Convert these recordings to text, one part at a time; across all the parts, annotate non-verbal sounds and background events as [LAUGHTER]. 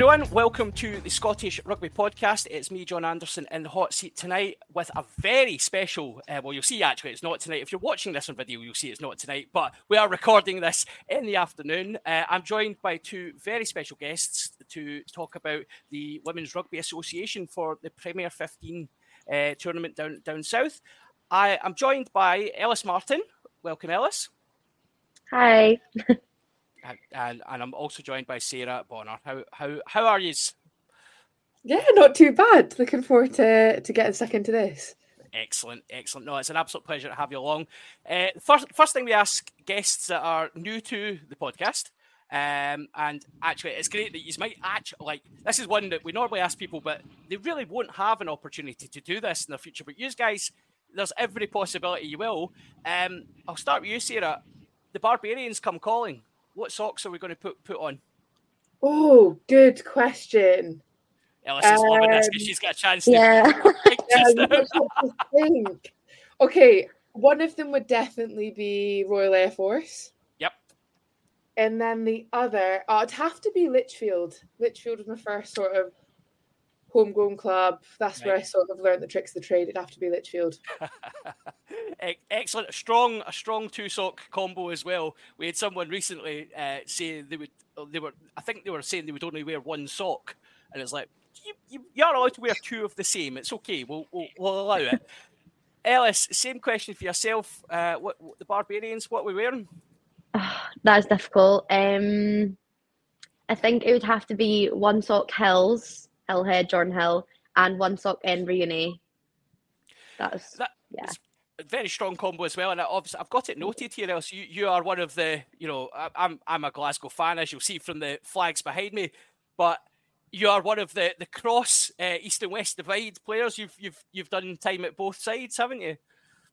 everyone. Welcome to the Scottish Rugby Podcast. It's me, John Anderson, in the hot seat tonight with a very special. Uh, well, you'll see actually, it's not tonight. If you're watching this on video, you'll see it's not tonight, but we are recording this in the afternoon. Uh, I'm joined by two very special guests to talk about the Women's Rugby Association for the Premier 15 uh, tournament down, down south. I am joined by Elis Martin. Welcome, Elis. Hi. [LAUGHS] and, and I'm also joined by Sarah Bonar. How how how are you? Yeah, not too bad. Looking forward to to getting stuck into this. Excellent, excellent. No, it's an absolute pleasure to have you along. Uh, first, first thing we ask guests that are new to the podcast, um, and actually, it's great that you might actually like this is one that we normally ask people, but they really won't have an opportunity to do this in the future. But you guys, there's every possibility you will. Um, I'll start with you, Sarah. The barbarians come calling what socks are we going to put put on? Oh, good question. Elis is um, loving this because she's got a chance to yeah. [LAUGHS] [LAUGHS] yeah think. Okay, one of them would definitely be Royal Air Force. Yep. And then the other, oh, it'd have to be Lichfield. Lichfield was my first sort of homegrown club. That's right. where I sort of learned the tricks of the trade. It'd have to be Lichfield. [LAUGHS] Excellent, a strong, a strong two sock combo as well. We had someone recently uh, say they would, they were, I think they were saying they would only wear one sock, and it's like you, you, you are allowed to wear two of the same. It's okay. We'll, we'll, we'll allow it. [LAUGHS] Elis, same question for yourself. Uh, what, what, the barbarians? What are we wearing? Oh, that's difficult. Um, I think it would have to be one sock Hills Hillhead, Jordanhill, and one sock in Reunion. That's that, yeah. Very strong combo as well, and obviously I've got it noted here. Else you, you are one of the you know I'm I'm a Glasgow fan as you'll see from the flags behind me, but you are one of the the cross uh, east and west divide players. You've you've you've done time at both sides, haven't you?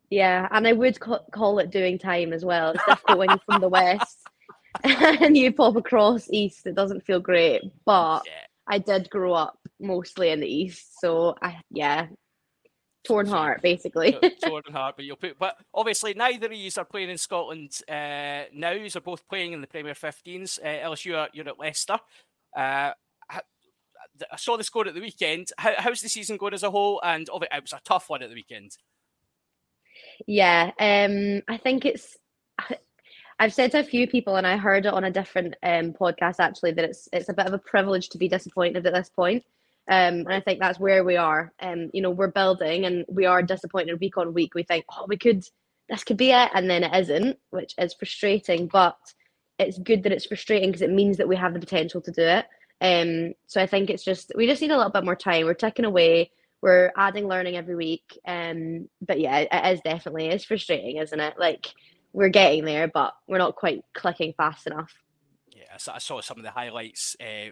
Yeah, and I would call it doing time as well. It's difficult when you're from the west [LAUGHS] and you pop across east. It doesn't feel great, but [LAUGHS] yeah. I did grow up mostly in the east, so I yeah, torn heart basically. [LAUGHS] torn heart, but you'll put. But obviously, neither of you are playing in Scotland uh, now. You are both playing in the Premier 15s. Uh, Elis, you are you're at Leicester. Uh, I saw the score at the weekend. How, how's the season going as a whole? And of it, it was a tough one at the weekend. Yeah, um, I think it's [LAUGHS] I've said to a few people, and I heard it on a different um, podcast actually, that it's it's a bit of a privilege to be disappointed at this point. Um, and I think that's where we are. Um, you know, we're building, and we are disappointed week on week. We think, oh, we could, this could be it, and then it isn't, which is frustrating. But it's good that it's frustrating because it means that we have the potential to do it. Um, so I think it's just we just need a little bit more time. We're ticking away. We're adding learning every week. Um, but yeah, it is definitely it's frustrating, isn't it? Like we're getting there, but we're not quite clicking fast enough. I saw some of the highlights uh,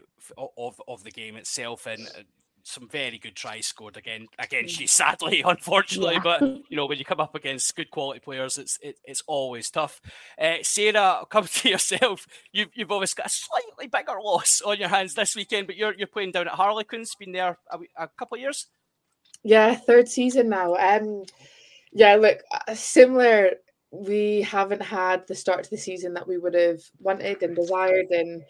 of of the game itself, and uh, some very good tries scored again against you. [LAUGHS] Sadly, unfortunately, yeah. but [LAUGHS] you know when you come up against good quality players, it's it, it's always tough. Uh, Sarah, come [LAUGHS] to yourself. You've you've always got a slightly bigger loss on your hands this weekend, but you're you're playing down at Harlequins. Been there a, a couple of years. Yeah, third season now. Um, yeah, look, similar we haven't had the start to the season that we would have wanted and desired and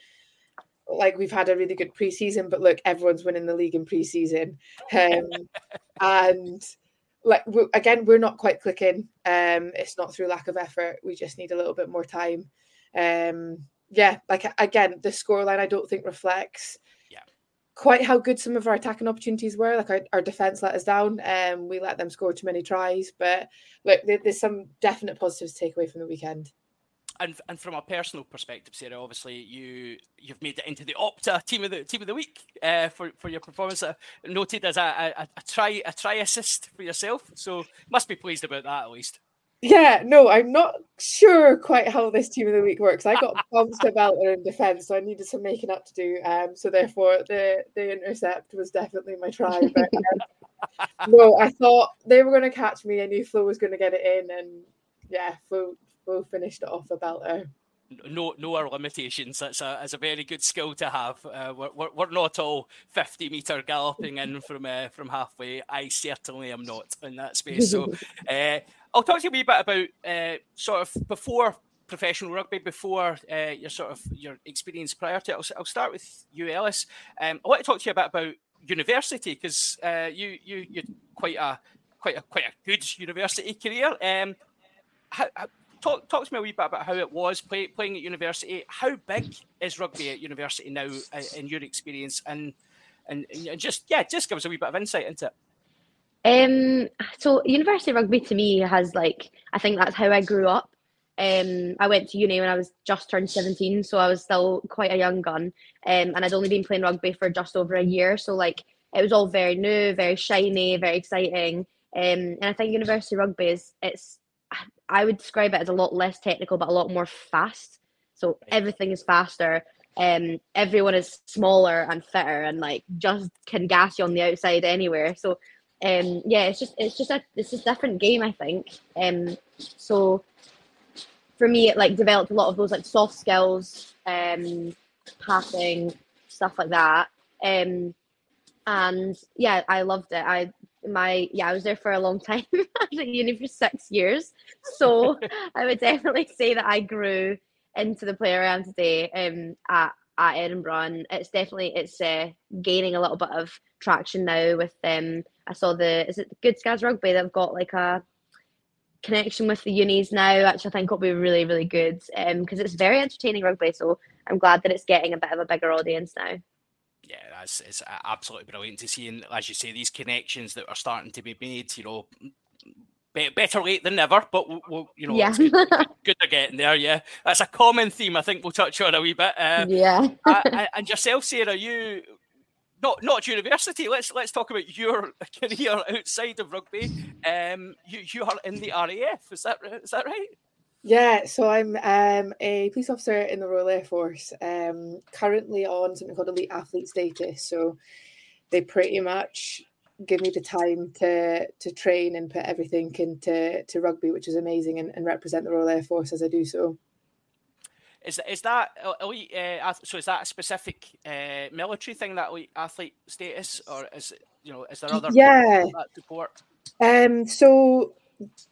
like we've had a really good preseason but look everyone's winning the league in preseason. Um, [LAUGHS] and like we're, again we're not quite clicking. Um it's not through lack of effort. We just need a little bit more time. Um yeah like again the scoreline i don't think reflects quite how good some of our attacking opportunities were. Like our, our defense let us down, and um, we let them score too many tries. But look, there, there's some definite positives to take away from the weekend. And, and from a personal perspective, Sarah, obviously you you've made it into the Opta team of the team of the week uh, for for your performance. Uh, noted as a, a, a try a try assist for yourself, so must be pleased about that at least. Yeah, no, I'm not sure quite how this team of the week works. I got [LAUGHS] bounced about in defence, so I needed some making up to do. Um, so therefore, the the intercept was definitely my try. But um, [LAUGHS] no, I thought they were going to catch me. I knew Flo was going to get it in, and yeah, Flo Flo finished it off about her no no our limitations. That's a, that's a very good skill to have. Uh, we're, we're not all 50 meter galloping in from uh, from halfway. I certainly am not in that space. So [LAUGHS] uh, I'll talk to you a wee bit about uh, sort of before professional rugby before uh, your sort of your experience prior to it. I'll, I'll start with you, Elis. Um, I want to talk to you a bit about university because uh, you you you quite a quite a quite a good university career. Um, how, how, talk talk to me a wee bit about how it was play, playing at university. How big is rugby at university now uh, in your experience, and, and and just yeah, just give us a wee bit of insight into it. Um, so university rugby to me has like I think that's how I grew up. Um, I went to uni when I was just turned 17, so I was still quite a young gun. Um, and I'd only been playing rugby for just over a year, so like it was all very new, very shiny, very exciting. Um, and I think university rugby is it's I would describe it as a lot less technical, but a lot more fast. So everything is faster. Um, everyone is smaller and fitter, and like just can gas you on the outside anywhere. So um, yeah, it's just it's just a it's a different game, I think. Um, so for me, it like developed a lot of those like soft skills, um, passing stuff like that. Um, and yeah, I loved it. I my yeah, I was there for a long [LAUGHS] time. At uni for six years, so I would definitely [LAUGHS] say that I grew into the player I am today um, at at Edinburgh, and it's definitely it's uh, gaining a little bit of traction now with um I saw the is it the Good Scads Rugby? They've got like a connection with the unis now, which I think will be really really good because um, it's very entertaining rugby. So I'm glad that it's getting a bit of a bigger audience now. Yeah, that's it's absolutely brilliant to see, and as you say, these connections that are starting to be made. You know, better late than never, but we'll, we'll you know, yeah. [LAUGHS] good, good, to getting there. Yeah, that's a common theme. I think we'll touch on a wee bit. Uh, yeah. [LAUGHS] and yourself, Sarah, you not not university. Let's let's talk about your [LAUGHS] career outside of rugby. Um, you you are in the RAF. Is that is that right? Yeah, so I'm um, a police officer in the Royal Air Force. Um, currently on something called elite athlete status. So they pretty much give me the time to to train and put everything into to rugby, which is amazing, and, and represent the Royal Air Force as I do so. Is is that elite? Uh, so is that a specific uh, military thing that elite athlete status, or is it you know is there other yeah support? Um, so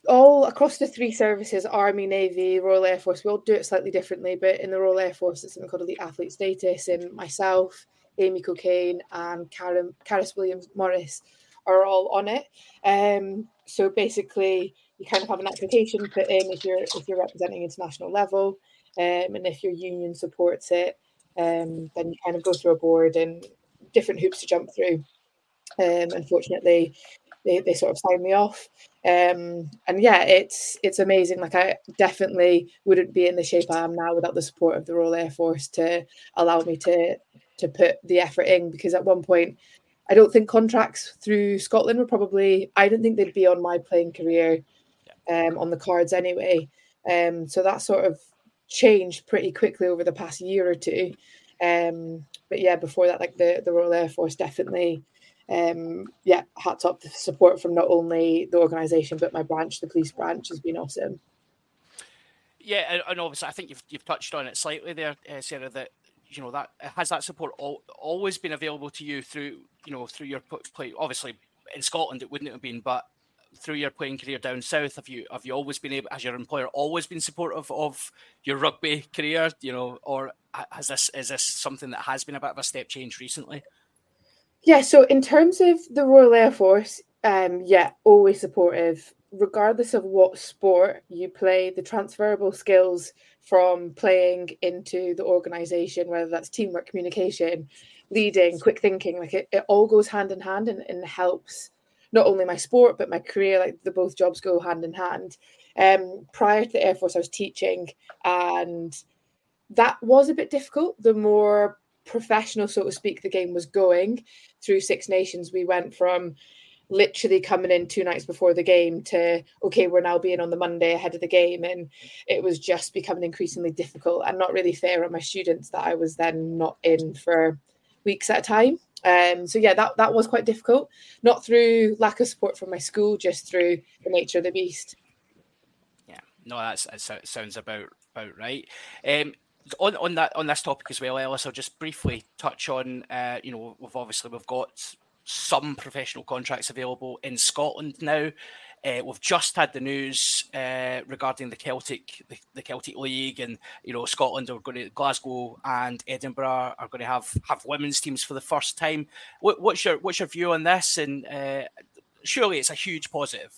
all across the three services Army, Navy, Royal Air Force, we all do it slightly differently. But in the Royal Air Force, it's something called elite athlete status. And myself, Amy Cokayne, and Karen, Carys Williams Morris are all on it. Um, so basically, you kind of have an application put in if you're if you're representing international level. Um, and if your union supports it, um, then you kind of go through a board and different hoops to jump through. Um, unfortunately, they, they sort of signed me off. Um, and yeah, it's it's amazing. Like I definitely wouldn't be in the shape I am now without the support of the Royal Air Force to allow me to to put the effort in. Because at one point, I don't think contracts through Scotland were probably. I don't think they'd be on my playing career um, on the cards anyway. Um, so that sort of changed pretty quickly over the past year or two. Um, but yeah, before that, like the, the Royal Air Force definitely, um, yeah, hats up the support from not only the organisation but my branch, the police branch, has been awesome. Yeah, and obviously, I think you've you've touched on it slightly there, uh, Sarah. That you know that has that support always been available to you through you know through your play. Obviously, in Scotland, it wouldn't have been, but through your playing career down south? Have you have you always been able, has your employer always been supportive of your rugby career? You know, or has this is this something that has been a bit of a step change recently? Yeah. So in terms of the Royal Air Force, um, yeah, always supportive, regardless of what sport you play. The transferable skills from playing into the organisation, whether that's teamwork, communication, leading, quick thinking, like it, it all goes hand in hand and, and helps not only my sport but my career like the both jobs go hand in hand. Um prior to the air force i was teaching and that was a bit difficult. The more professional so to speak the game was going through six nations we went from literally coming in two nights before the game to okay we're now being on the monday ahead of the game and it was just becoming increasingly difficult and not really fair on my students that i was then not in for weeks at a time um, so yeah, that that was quite difficult. Not through lack of support from my school, just through the nature of the beast. Yeah, no, that's that sounds about about right. Um, on on that on this topic as well, Elis, I'll just briefly touch on. Uh, you know, we've obviously we've got some professional contracts available in Scotland now. Uh, we've just had the news uh, regarding the Celtic, the, the, Celtic League, and you know Scotland are going to Glasgow and Edinburgh are going to have have women's teams for the first time. What, what's your what's your view on this? And uh, surely it's a huge positive.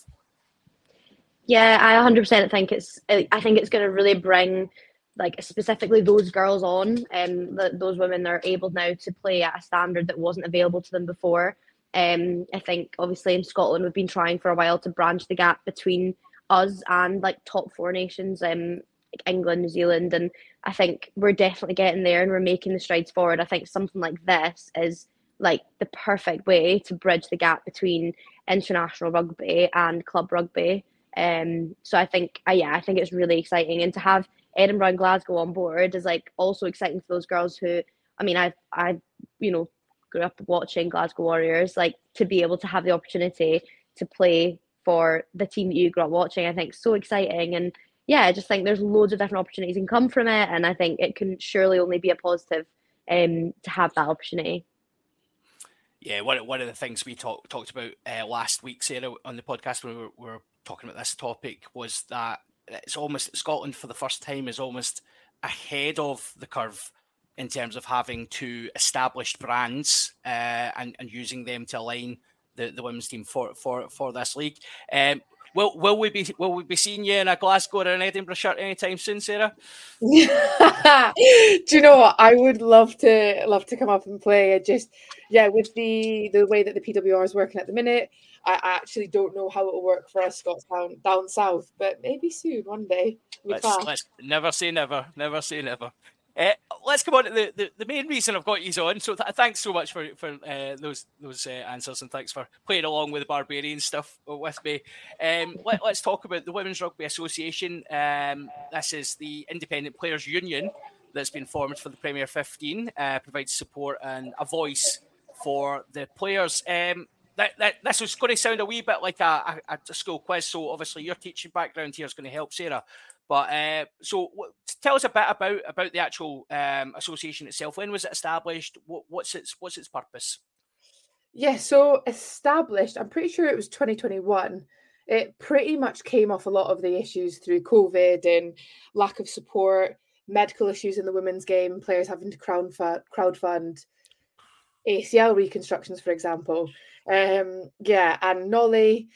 Yeah, I 100% think it's. I think it's going to really bring like specifically those girls on um those women are able now to play at a standard that wasn't available to them before um i think obviously in scotland we've been trying for a while to branch the gap between us and like top four nations um like england new zealand and i think we're definitely getting there and we're making the strides forward. I think something like this is like the perfect way to bridge the gap between international rugby and club rugby. Um so i think uh, yeah i think it's really exciting and to have Edinburgh and Glasgow on board is like also exciting for those girls who I mean I I you know grew up watching Glasgow Warriors like to be able to have the opportunity to play for the team that you grew up watching I think so exciting. And yeah I just think there's loads of different opportunities can come from it and I think it can surely only be a positive um to have that opportunity. Yeah, one, one of the things we talk, talked about uh, last week, Sarah, on the podcast when we were, we were talking about this topic was that it's almost Scotland for the first time is almost ahead of the curve in terms of having two established brands uh, and, and using them to align the, the women's team for, for, for this league. Um, will will we be will we be seeing you in a Glasgow or an Edinburgh shirt anytime soon, Sarah? [LAUGHS] Do you know what? I would love to love to come up and play. I just yeah, with the the way that the PWR is working at the minute, I, actually don't know how it'll work for us Scots down down south, but maybe soon, one day. Let's, let's, never say never, never say never. Uh, let's come on to the, the, the, main reason I've got you on. So th- thanks so much for for uh, those those uh, answers and thanks for playing along with the barbarian stuff with me. Um, let, us talk about the Women's Rugby Association. Um, this is the independent players' union that's been formed for the Premier 15. Uh, provides support and a voice for the players. Um, that, that, this is going to sound a wee bit like a, a, a, school quiz. So obviously your teaching background here is going to help Sarah. But uh, so tell us a bit about about the actual um, association itself. When was it established? What, what's its what's its purpose? Yeah, so established. I'm pretty sure it was 2021. It pretty much came off a lot of the issues through COVID and lack of support, medical issues in the women's game, players having to crowd crowdfund ACL reconstructions, for example. Um, yeah, and Nolly,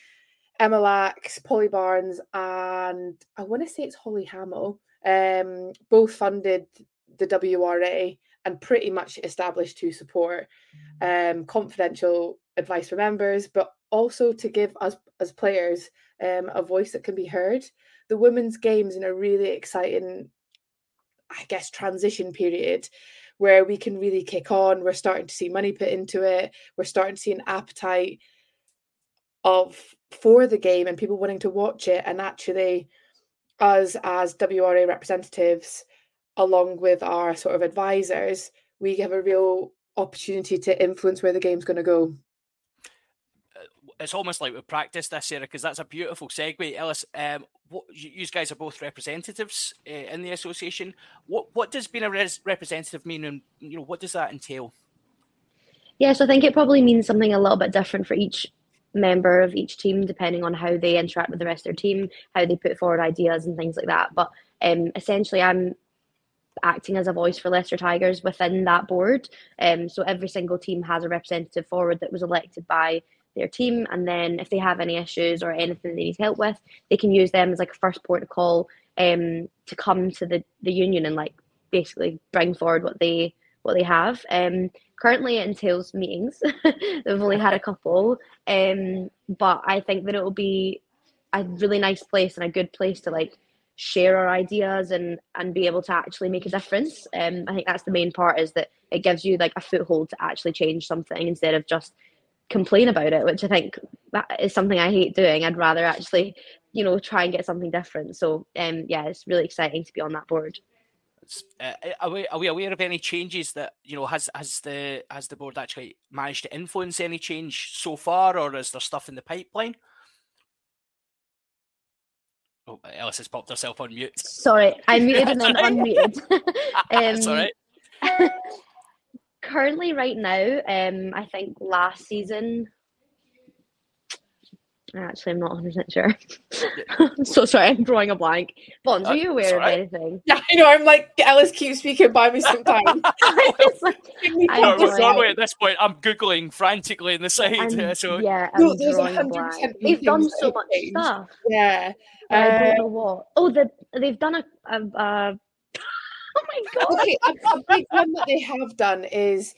Emma Lax, Polly Barnes, and I want to say it's Holly Hamill, um, both funded the WRA and pretty much established to support um, confidential advice for members, but also to give us as players um, a voice that can be heard. The women's games in a really exciting, I guess, transition period where we can really kick on. We're starting to see money put into it. We're starting to see an appetite of for the game and people wanting to watch it. And actually, us as WRA representatives, along with our sort of advisors, we have a real opportunity to influence where the game's going to go it's almost like we practiced this year because that's a beautiful segue. Elis, um, what, you guys are both representatives uh, in the association. What what does being a res- representative mean, and you know what does that entail? Yes, yeah, so I think it probably means something a little bit different for each member of each team, depending on how they interact with the rest of their team, how they put forward ideas and things like that. But um, essentially, I'm acting as a voice for Leicester Tigers within that board. Um, so every single team has a representative forward that was elected by their team. And then if they have any issues or anything they need help with, they can use them as like a first port of call um, to come to the, the union and like basically bring forward what they what they have. Um, currently it entails meetings. [LAUGHS] They've only had a couple. Um, but I think that it will be a really nice place and a good place to like share our ideas and and be able to actually make a difference. Um, I think that's the main part is that it gives you like a foothold to actually change something instead of just complain about it, which I think that is something I hate doing. I'd rather actually, you know, try and get something different. So, um, yeah, it's really exciting to be on that board. Uh, are, we, are we aware of any changes that you know has has the has the board actually managed to influence any change so far, or is there stuff in the pipeline? Oh, Elis has popped herself on mute. Sorry, I muted and then [LAUGHS] unmuted. [LAUGHS] um, Sorry. [LAUGHS] currently right now, um, I think last season Actually, I'm not 100% sure. [LAUGHS] I'm so sorry, I'm drawing a blank. Bonds, are uh, you aware of anything? [LAUGHS] Yeah, I know. I'm like, Elis, keep speaking by me sometimes. [LAUGHS] like, no, at this point, I'm Googling frantically in the side. I'm, so. Yeah, I'm no, drawing a blank. They've done so much changed. stuff. Yeah. Uh, I don't know what. Oh, the, they've done a, a, a oh my god! Okay, a, a big one that they have done is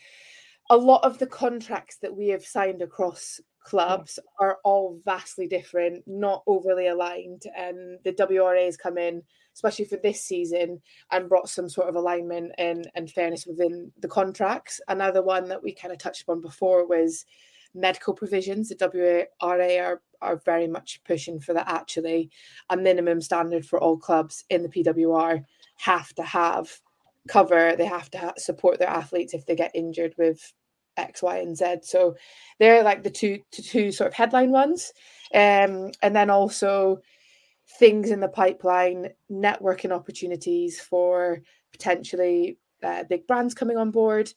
a lot of the contracts that we have signed across clubs are all vastly different, not overly aligned. And the WRA has come in, especially for this season, and brought some sort of alignment and, and fairness within the contracts. Another one that we kind of touched upon before was medical provisions. The WRA are, are very much pushing for that actually. A minimum standard for all clubs in the PWR have to have cover, they have to support their athletes if they get injured with X, Y, and Z. So they're like the two two sort of headline ones. Um, and then also things in the pipeline, networking opportunities for potentially uh, big brands coming on board,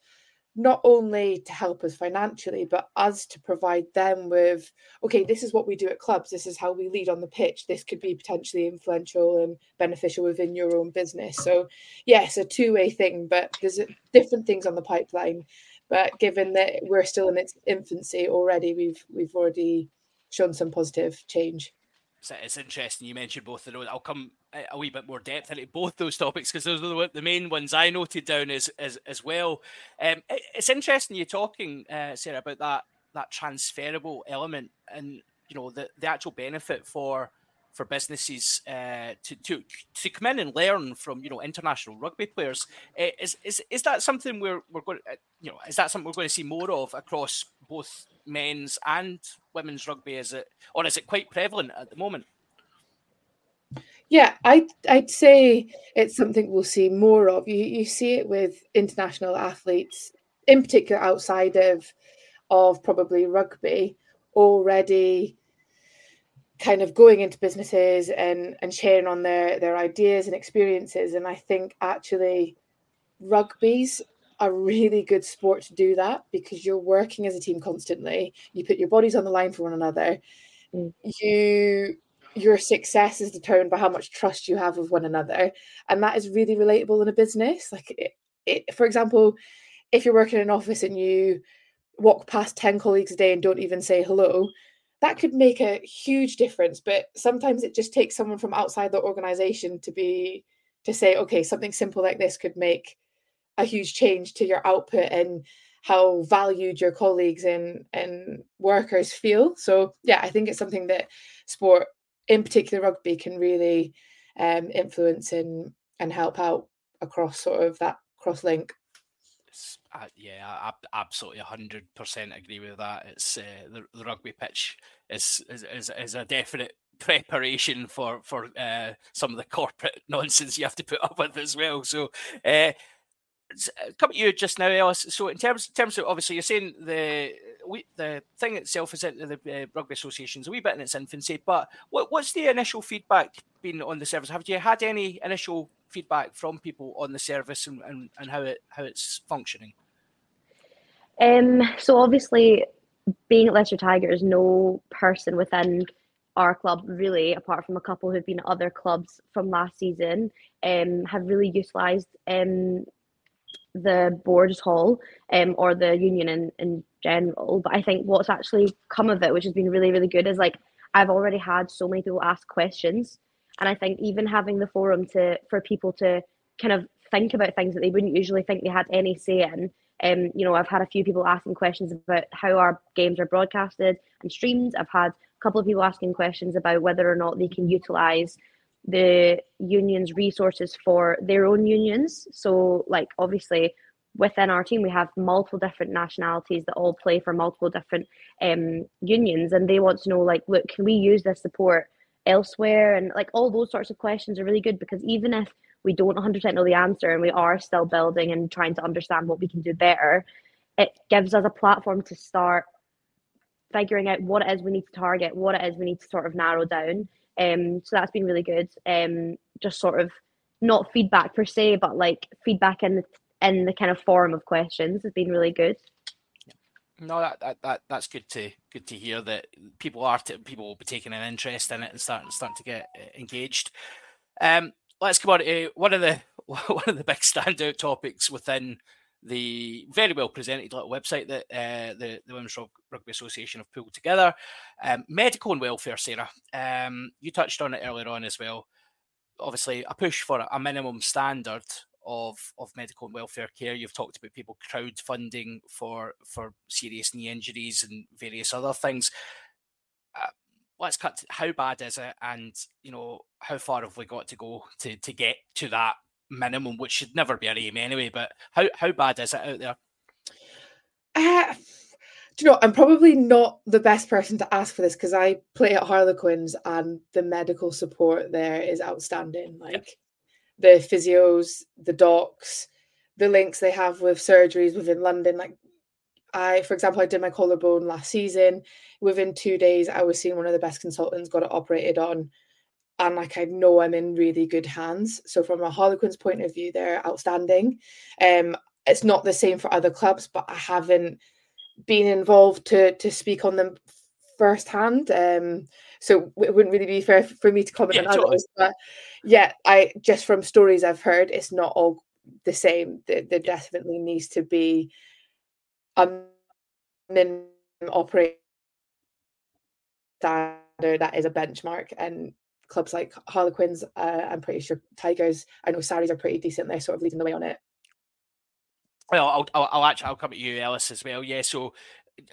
not only to help us financially, but us to provide them with, okay, this is what we do at clubs. This is how we lead on the pitch. This could be potentially influential and beneficial within your own business. So, yes, a two way thing, but there's different things on the pipeline. But given that we're still in its infancy already, we've we've already shown some positive change. So it's interesting you mentioned both of those. I'll come a wee bit more depth into both those topics because those are the, the, main ones I noted down as as, as well. Um, it, it's interesting you're talking, uh, Sarah, about that that transferable element and you know the the actual benefit for for businesses uh, to, to to come in and learn from you know international rugby players. Uh, is is is that something we're we're going to, uh, you know is that something we're going to see more of across both men's and women's rugby? Is it or is it quite prevalent at the moment? Yeah, I I'd say it's something we'll see more of. You you see it with international athletes, in particular outside of of probably rugby, already kind of going into businesses and and sharing on their their ideas and experiences. And i think actually rugby's a really good sport to do that because you're working as a team constantly. You put your bodies on the line for one another. Mm. you your success is determined by how much trust you have with one another. And that is really relatable in a business. Like it, it for example if you're working in an office and you walk past 10 colleagues a day and don't even say hello that could make a huge difference but sometimes it just takes someone from outside the organization to be to say okay something simple like this could make a huge change to your output and how valued your colleagues and and workers feel. So yeah i think it's something that sport in particular rugby can really um, influence and and help out across sort of that cross link uh, yeah, I, I absolutely hundred percent agree with that. It's uh, the, the rugby pitch is, is is is a definite preparation for for uh, some of the corporate [LAUGHS] nonsense you have to put up with as well. So, uh, come to you just now, Elis. So, in terms in terms of obviously, you're saying the we, the thing itself is in the uh, rugby association's a wee bit in its infancy. But what, what's the initial feedback been on the service? Have you had any initial feedback from people on the service and, and, and how it how it's functioning? Um, so obviously, being at Leicester Tigers, no person within our club really, apart from a couple who've been at other clubs from last season, um, have really utilised um the board's hall um or the union in, in general. But I think what's actually come of it, which has been really, really good, is like I've already had so many people ask questions. And I think even having the forum to for people to kind of think about things that they wouldn't usually think they had any say in um, you know, I've had a few people asking questions about how our games are broadcasted and streamed. I've had a couple of people asking questions about whether or not they can utilize the union's resources for their own unions. So, like, obviously, within our team, we have multiple different nationalities that all play for multiple different um, unions, and they want to know, like, look, can we use this support elsewhere? And like, all those sorts of questions are really good because even if we don't 100% know the answer and we are still building and trying to understand what we can do better, it gives us a platform to start figuring out what it is we need to target, what it is we need to sort of narrow down. Um, so that's been really good. Um, just sort of not feedback per se, but like feedback in the in the kind of form of questions has been really good. No, that, that, that that's good to good to hear that people are to, people will be taking an interest in it and starting starting to get uh, engaged. Um, let's come on to one of the [LAUGHS] one of the big standout topics within the very well presented little website that uh, the, the Women's Rugby Association have pulled together. Um, medical and welfare, Sarah. Um, you touched on it earlier on as well. Obviously, a push for a minimum standard of, of medical and welfare care. You've talked about people crowdfunding for for serious knee injuries and various other things. Uh, let's cut. To, how bad is it, and you know how far have we got to go to to get to that minimum, which should never be a aim anyway. But how how bad is it out there? Uh, do you know? I'm probably not the best person to ask for this because I play at Harlequins, and the medical support there is outstanding. Like yep. The physios, the docs, the links they have with surgeries within London. Like I, for example, I did my collarbone last season. Within two days, I was seeing one of the best consultants, got it operated on and like I know I'm in really good hands. So from a Harlequins point of view, they're outstanding. Um, it's not the same for other clubs, but I haven't been involved to to speak on them firsthand. Um, so it wouldn't really be fair for me to comment yeah, on totally. others. But yeah, I just from stories I've heard, it's not all the same. There, there definitely needs to be a minimum operating standard that is a benchmark and clubs like Harlequins, uh, I'm pretty sure Tigers, I know Sarries are pretty decent. They're sort of leading the way on it. Well, I'll, I'll, I'll actually I'll come to you, Elis, as well. Yeah, so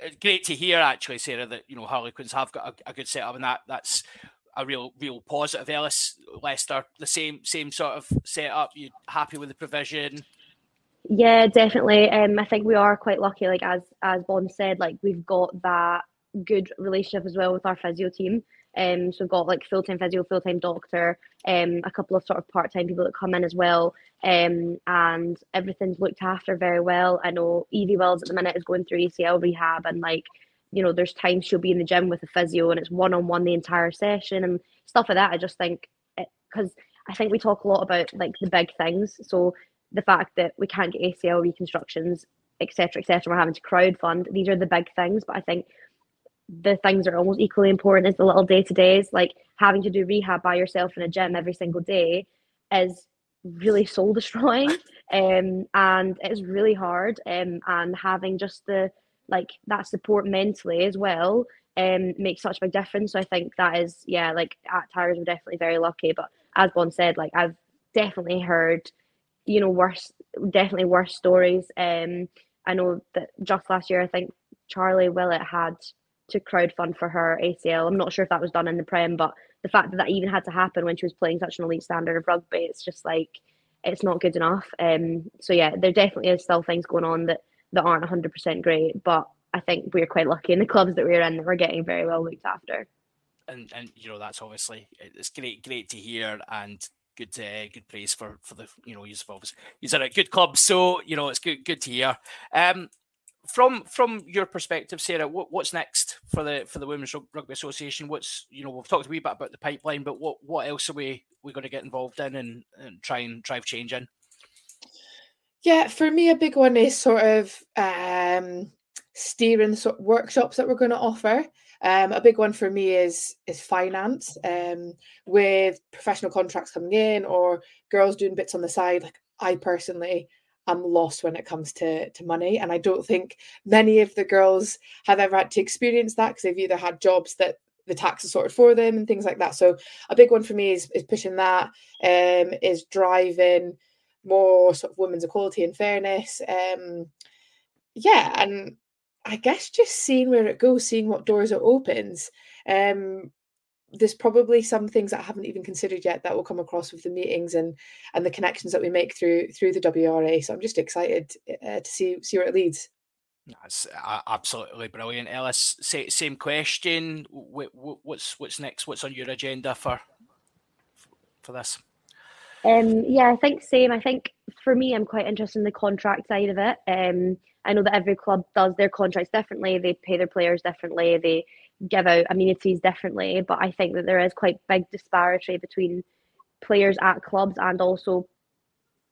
uh, great to hear actually, Sarah, that you know Harlequins have got a, a good setup, and that that's a real real positive. Elis, Leicester, the same same sort of setup. You happy with the provision? Yeah, definitely. Um, I think we are quite lucky. Like as as Bond said, like we've got that good relationship as well with our physio team. Um, so we've got like full time physio, full time doctor, um, a couple of sort of part time people that come in as well. Um, and everything's looked after very well. I know Evie Wells at the minute is going through ACL rehab and like, you know, there's times she'll be in the gym with a physio and it's one on one the entire session and stuff like that. I just think because I think we talk a lot about like the big things. So the fact that we can't get ACL reconstructions, etc., etc., we're having to crowd fund. These are the big things, but I think the things are almost equally important as the little day to days. Like having to do rehab by yourself in a gym every single day is really soul destroying [LAUGHS] um, and it's really hard um, and having just the like that support mentally as well um, makes such a big difference so i think that is yeah like at Tigers we're definitely very lucky but as Bon said like i've definitely heard you know worse definitely worse stories um i know that just last year i think charlie willett had to crowdfund for her ACL. I'm not sure if that was done in the Prem, but the fact that that even had to happen when she was playing such an elite standard of rugby, it's just like it's not good enough. Um, so yeah, there definitely is still things going on that that aren't 100% great, but I think we're quite lucky in the clubs that we're in that we're getting very well looked after. And and you know that's obviously it's great great to hear and good uh, good praise for for the you know use of obviously you're at a good club so you know it's good good to hear. Um, from from your perspective, Sarah, what, what's next for the for the Women's Rugby Association? What's you know we've talked a wee bit about the pipeline, but what what else are we we going to get involved in and, and try and drive change in? Yeah, for me, a big one is sort of um, steering sort of workshops that we're going to offer. Um, a big one for me is is finance, um, with professional contracts coming in or girls doing bits on the side. Like I personally I'm lost when it comes to to money, and I don't think many of the girls have ever had to experience that because they've either had jobs that the tax is sorted for them and things like that. So a big one for me is is pushing that, um, is driving more sort of women's equality and fairness. Um, yeah, and I guess just seeing where it goes, seeing what doors it opens. Um, there's probably some things that I haven't even considered yet that will come across with the meetings and and the connections that we make through through the WRA. So I'm just excited uh, to see see where it leads. That's uh, absolutely brilliant, Elis. Same question. What's what's next? What's on your agenda for for this? Um, yeah, I think same. I think for me, I'm quite interested in the contract side of it. Um, I know that every club does their contracts differently. They pay their players differently. They give out amenities differently. But I think that there is quite big disparity between players at clubs and also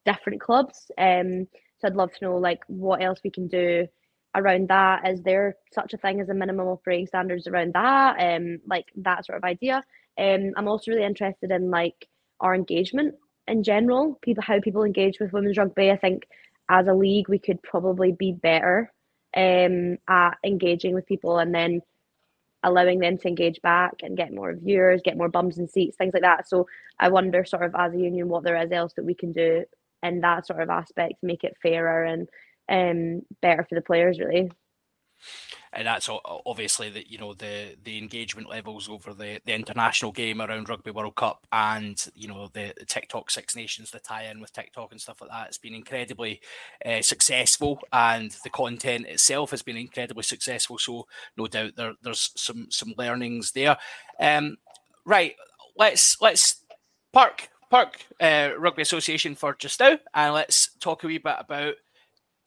different clubs. Um, so I'd love to know like what else we can do around that? Is there such a thing as a minimum operating standards around that? Um, like that sort of idea. Um, I'm also really interested in like our engagement in general, people how people engage with women's rugby. I think as a league we could probably be better um, at engaging with people and then allowing them to engage back and get more viewers, get more bums and seats, things like that. So I wonder sort of as a union what there is else that we can do in that sort of aspect to make it fairer and um, better for the players really and that's obviously the you know the the engagement levels over the the international game around Rugby World Cup and you know the, the TikTok Six Nations, the tie-in with TikTok and stuff like that. It's been incredibly uh, successful, and the content itself has been incredibly successful. So no doubt there, there's some some learnings there. Um, right, let's let's park park uh, Rugby Association for just now, and let's talk a wee bit about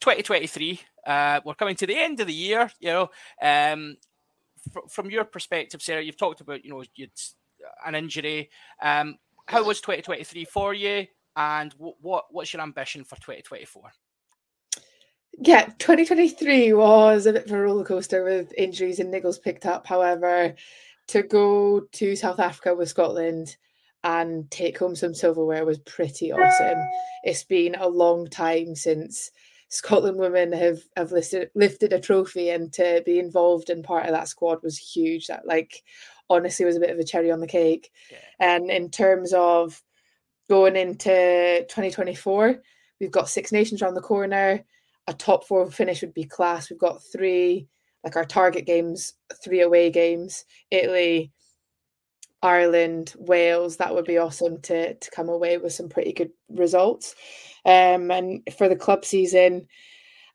2023 uh, we're coming to the end of the year. You know, um, fr- from your perspective, Sarah, you've talked about you know an injury. Um, how was 2023 for you, and w- what what's your ambition for 2024? Yeah, 2023 was a bit of a roller coaster with injuries and niggles picked up. However, to go to South Africa with Scotland and take home some silverware was pretty awesome. It's been a long time since Scotland women have have listed, lifted a trophy and to be involved in part of that squad was huge. That like honestly was a bit of a cherry on the cake. Yeah. And in terms of going into 2024, we've got Six Nations around the corner. A top four finish would be class. We've got three like our target games, three away games, Italy, Ireland, Wales. That would be awesome to to come away with some pretty good results. Um, and for the club season,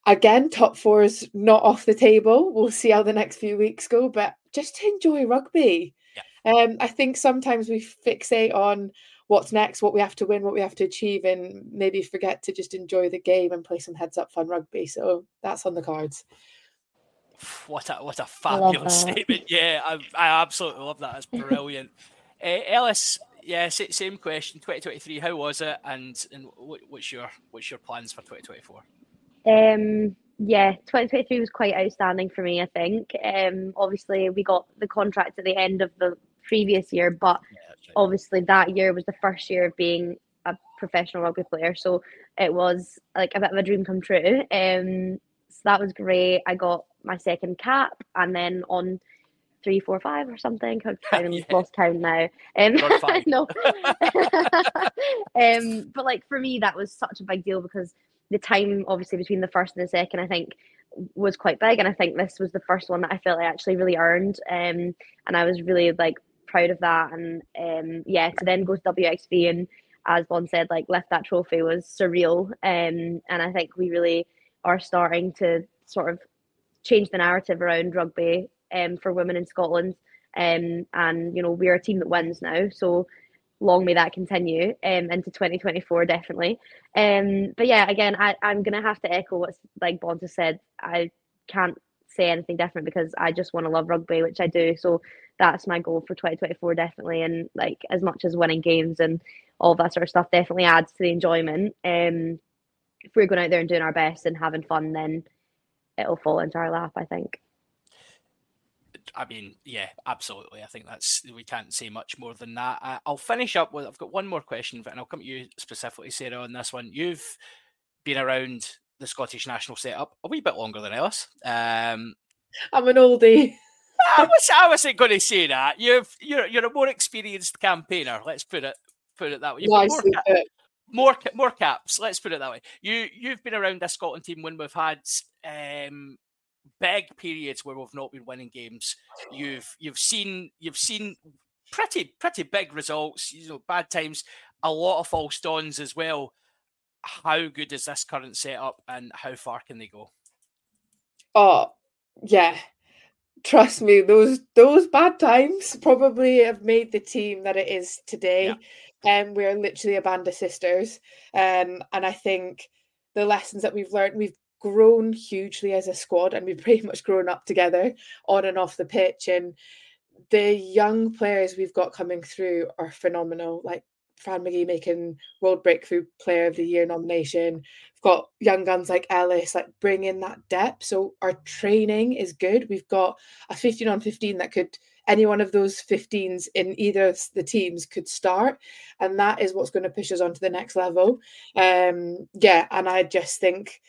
again, top four is not off the table. We'll see how the next few weeks go, but just to enjoy rugby. Yeah. Um, I think sometimes we fixate on what's next, what we have to win, what we have to achieve, and maybe forget to just enjoy the game and play some heads up fun rugby. So that's on the cards. [LAUGHS] What a what a fabulous statement! Yeah, I, I absolutely love that. It's brilliant. uh, [LAUGHS] Elis, yeah, same question. 2023, how was it, and and what's your what's your plans for 2024? Um, yeah, 2023 was quite outstanding for me. I think. Um, obviously we got the contract at the end of the previous year, but yeah, right. obviously that year was the first year of being a professional rugby player, so it was like a bit of a dream come true. Um, so that was great. I got my second cap, and then on three, four, five or something. I've [LAUGHS] kind of yeah. lost count now. Um, [LAUGHS] no. [LAUGHS] um, but like for me, that was such a big deal because the time obviously between the first and the second, I think was quite big. And I think this was the first one that I felt I actually really earned. Um, and I was really like proud of that. And um, yeah, to then go to WXV and as Bon said, like lift that trophy was surreal. Um, and I think we really are starting to sort of change the narrative around rugby um, for women in Scotland. Um, and you know we're a team that wins now, so long may that continue um, into 2024 definitely. Um, but yeah, again, I, I'm gonna have to echo what's like Bond has said. I can't say anything different because I just want to love rugby, which I do. So that's my goal for 2024 definitely. And like as much as winning games and all that sort of stuff definitely adds to the enjoyment. Um, if we're going out there and doing our best and having fun, then it'll fall into our lap. I think. I mean, yeah, absolutely. I think that's we can't say much more than that. I, will finish up with I've got one more question, and I'll come to you specifically, Sarah, on this one. You've been around the Scottish national setup a wee bit longer than Elis. Um, I'm an oldie. [LAUGHS] I was I wasn't going to say that. You've you're you're a more experienced campaigner. Let's put it put it that way. You've more, cap, more more caps. Let's put it that way. You you've been around this Scotland team when we've had um, big periods where we've not been winning games. You've you've seen you've seen pretty pretty big results. You know, bad times, a lot of false dawns as well. How good is this current setup, and how far can they go? Oh, yeah. Trust me, those those bad times probably have made the team that it is today. And um, we're literally a band of sisters. Um, and I think the lessons that we've learned, we've grown hugely as a squad and we've [LAUGHS] pretty much grown up together on and off the pitch and the young players we've got coming through are phenomenal like Fran McGhie making World Breakthrough Player of the Year nomination. We've got young guns like Elis, like bring in that depth. So our training is good. We've got a 15 on 15 that could any one of those 15s in either of the teams could start and that is what's going to push us on to the next level um yeah and i just think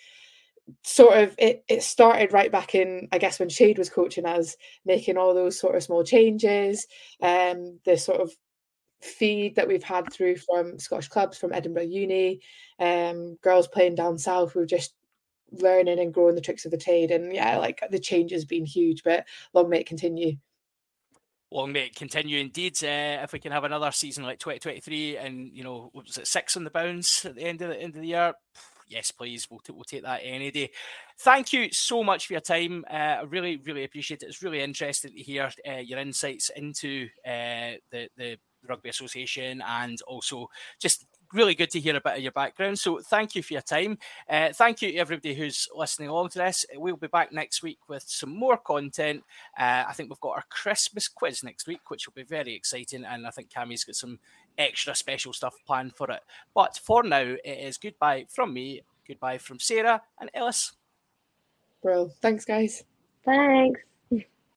sort of it, it started right back in i guess when shade was coaching us making all those sort of small changes um the sort of feed that we've had through from scottish clubs from edinburgh uni um girls playing down south we are just learning and growing the tricks of the trade and yeah like the change has been huge but long may it continue long may it continue indeed. Uh, if we can have another season like 2023 and, you know, was it six on the bounce at the end of the end of the year? Yes, please. We'll, t- we'll take that any day. Thank you so much for your time. Uh, I really, really appreciate it. It's really interesting to hear uh, your insights into uh, the, the Rugby Association and also just really good to hear a bit of your background. So thank you for your time. Uh, thank you to everybody who's listening along to this. We'll be back next week with some more content. Uh, I think we've got our Christmas quiz next week, which will be very exciting. And I think Cammie's got some extra special stuff planned for it. But for now, it is goodbye from me, goodbye from Sarah and Elis. Bro, thanks, guys. Thanks.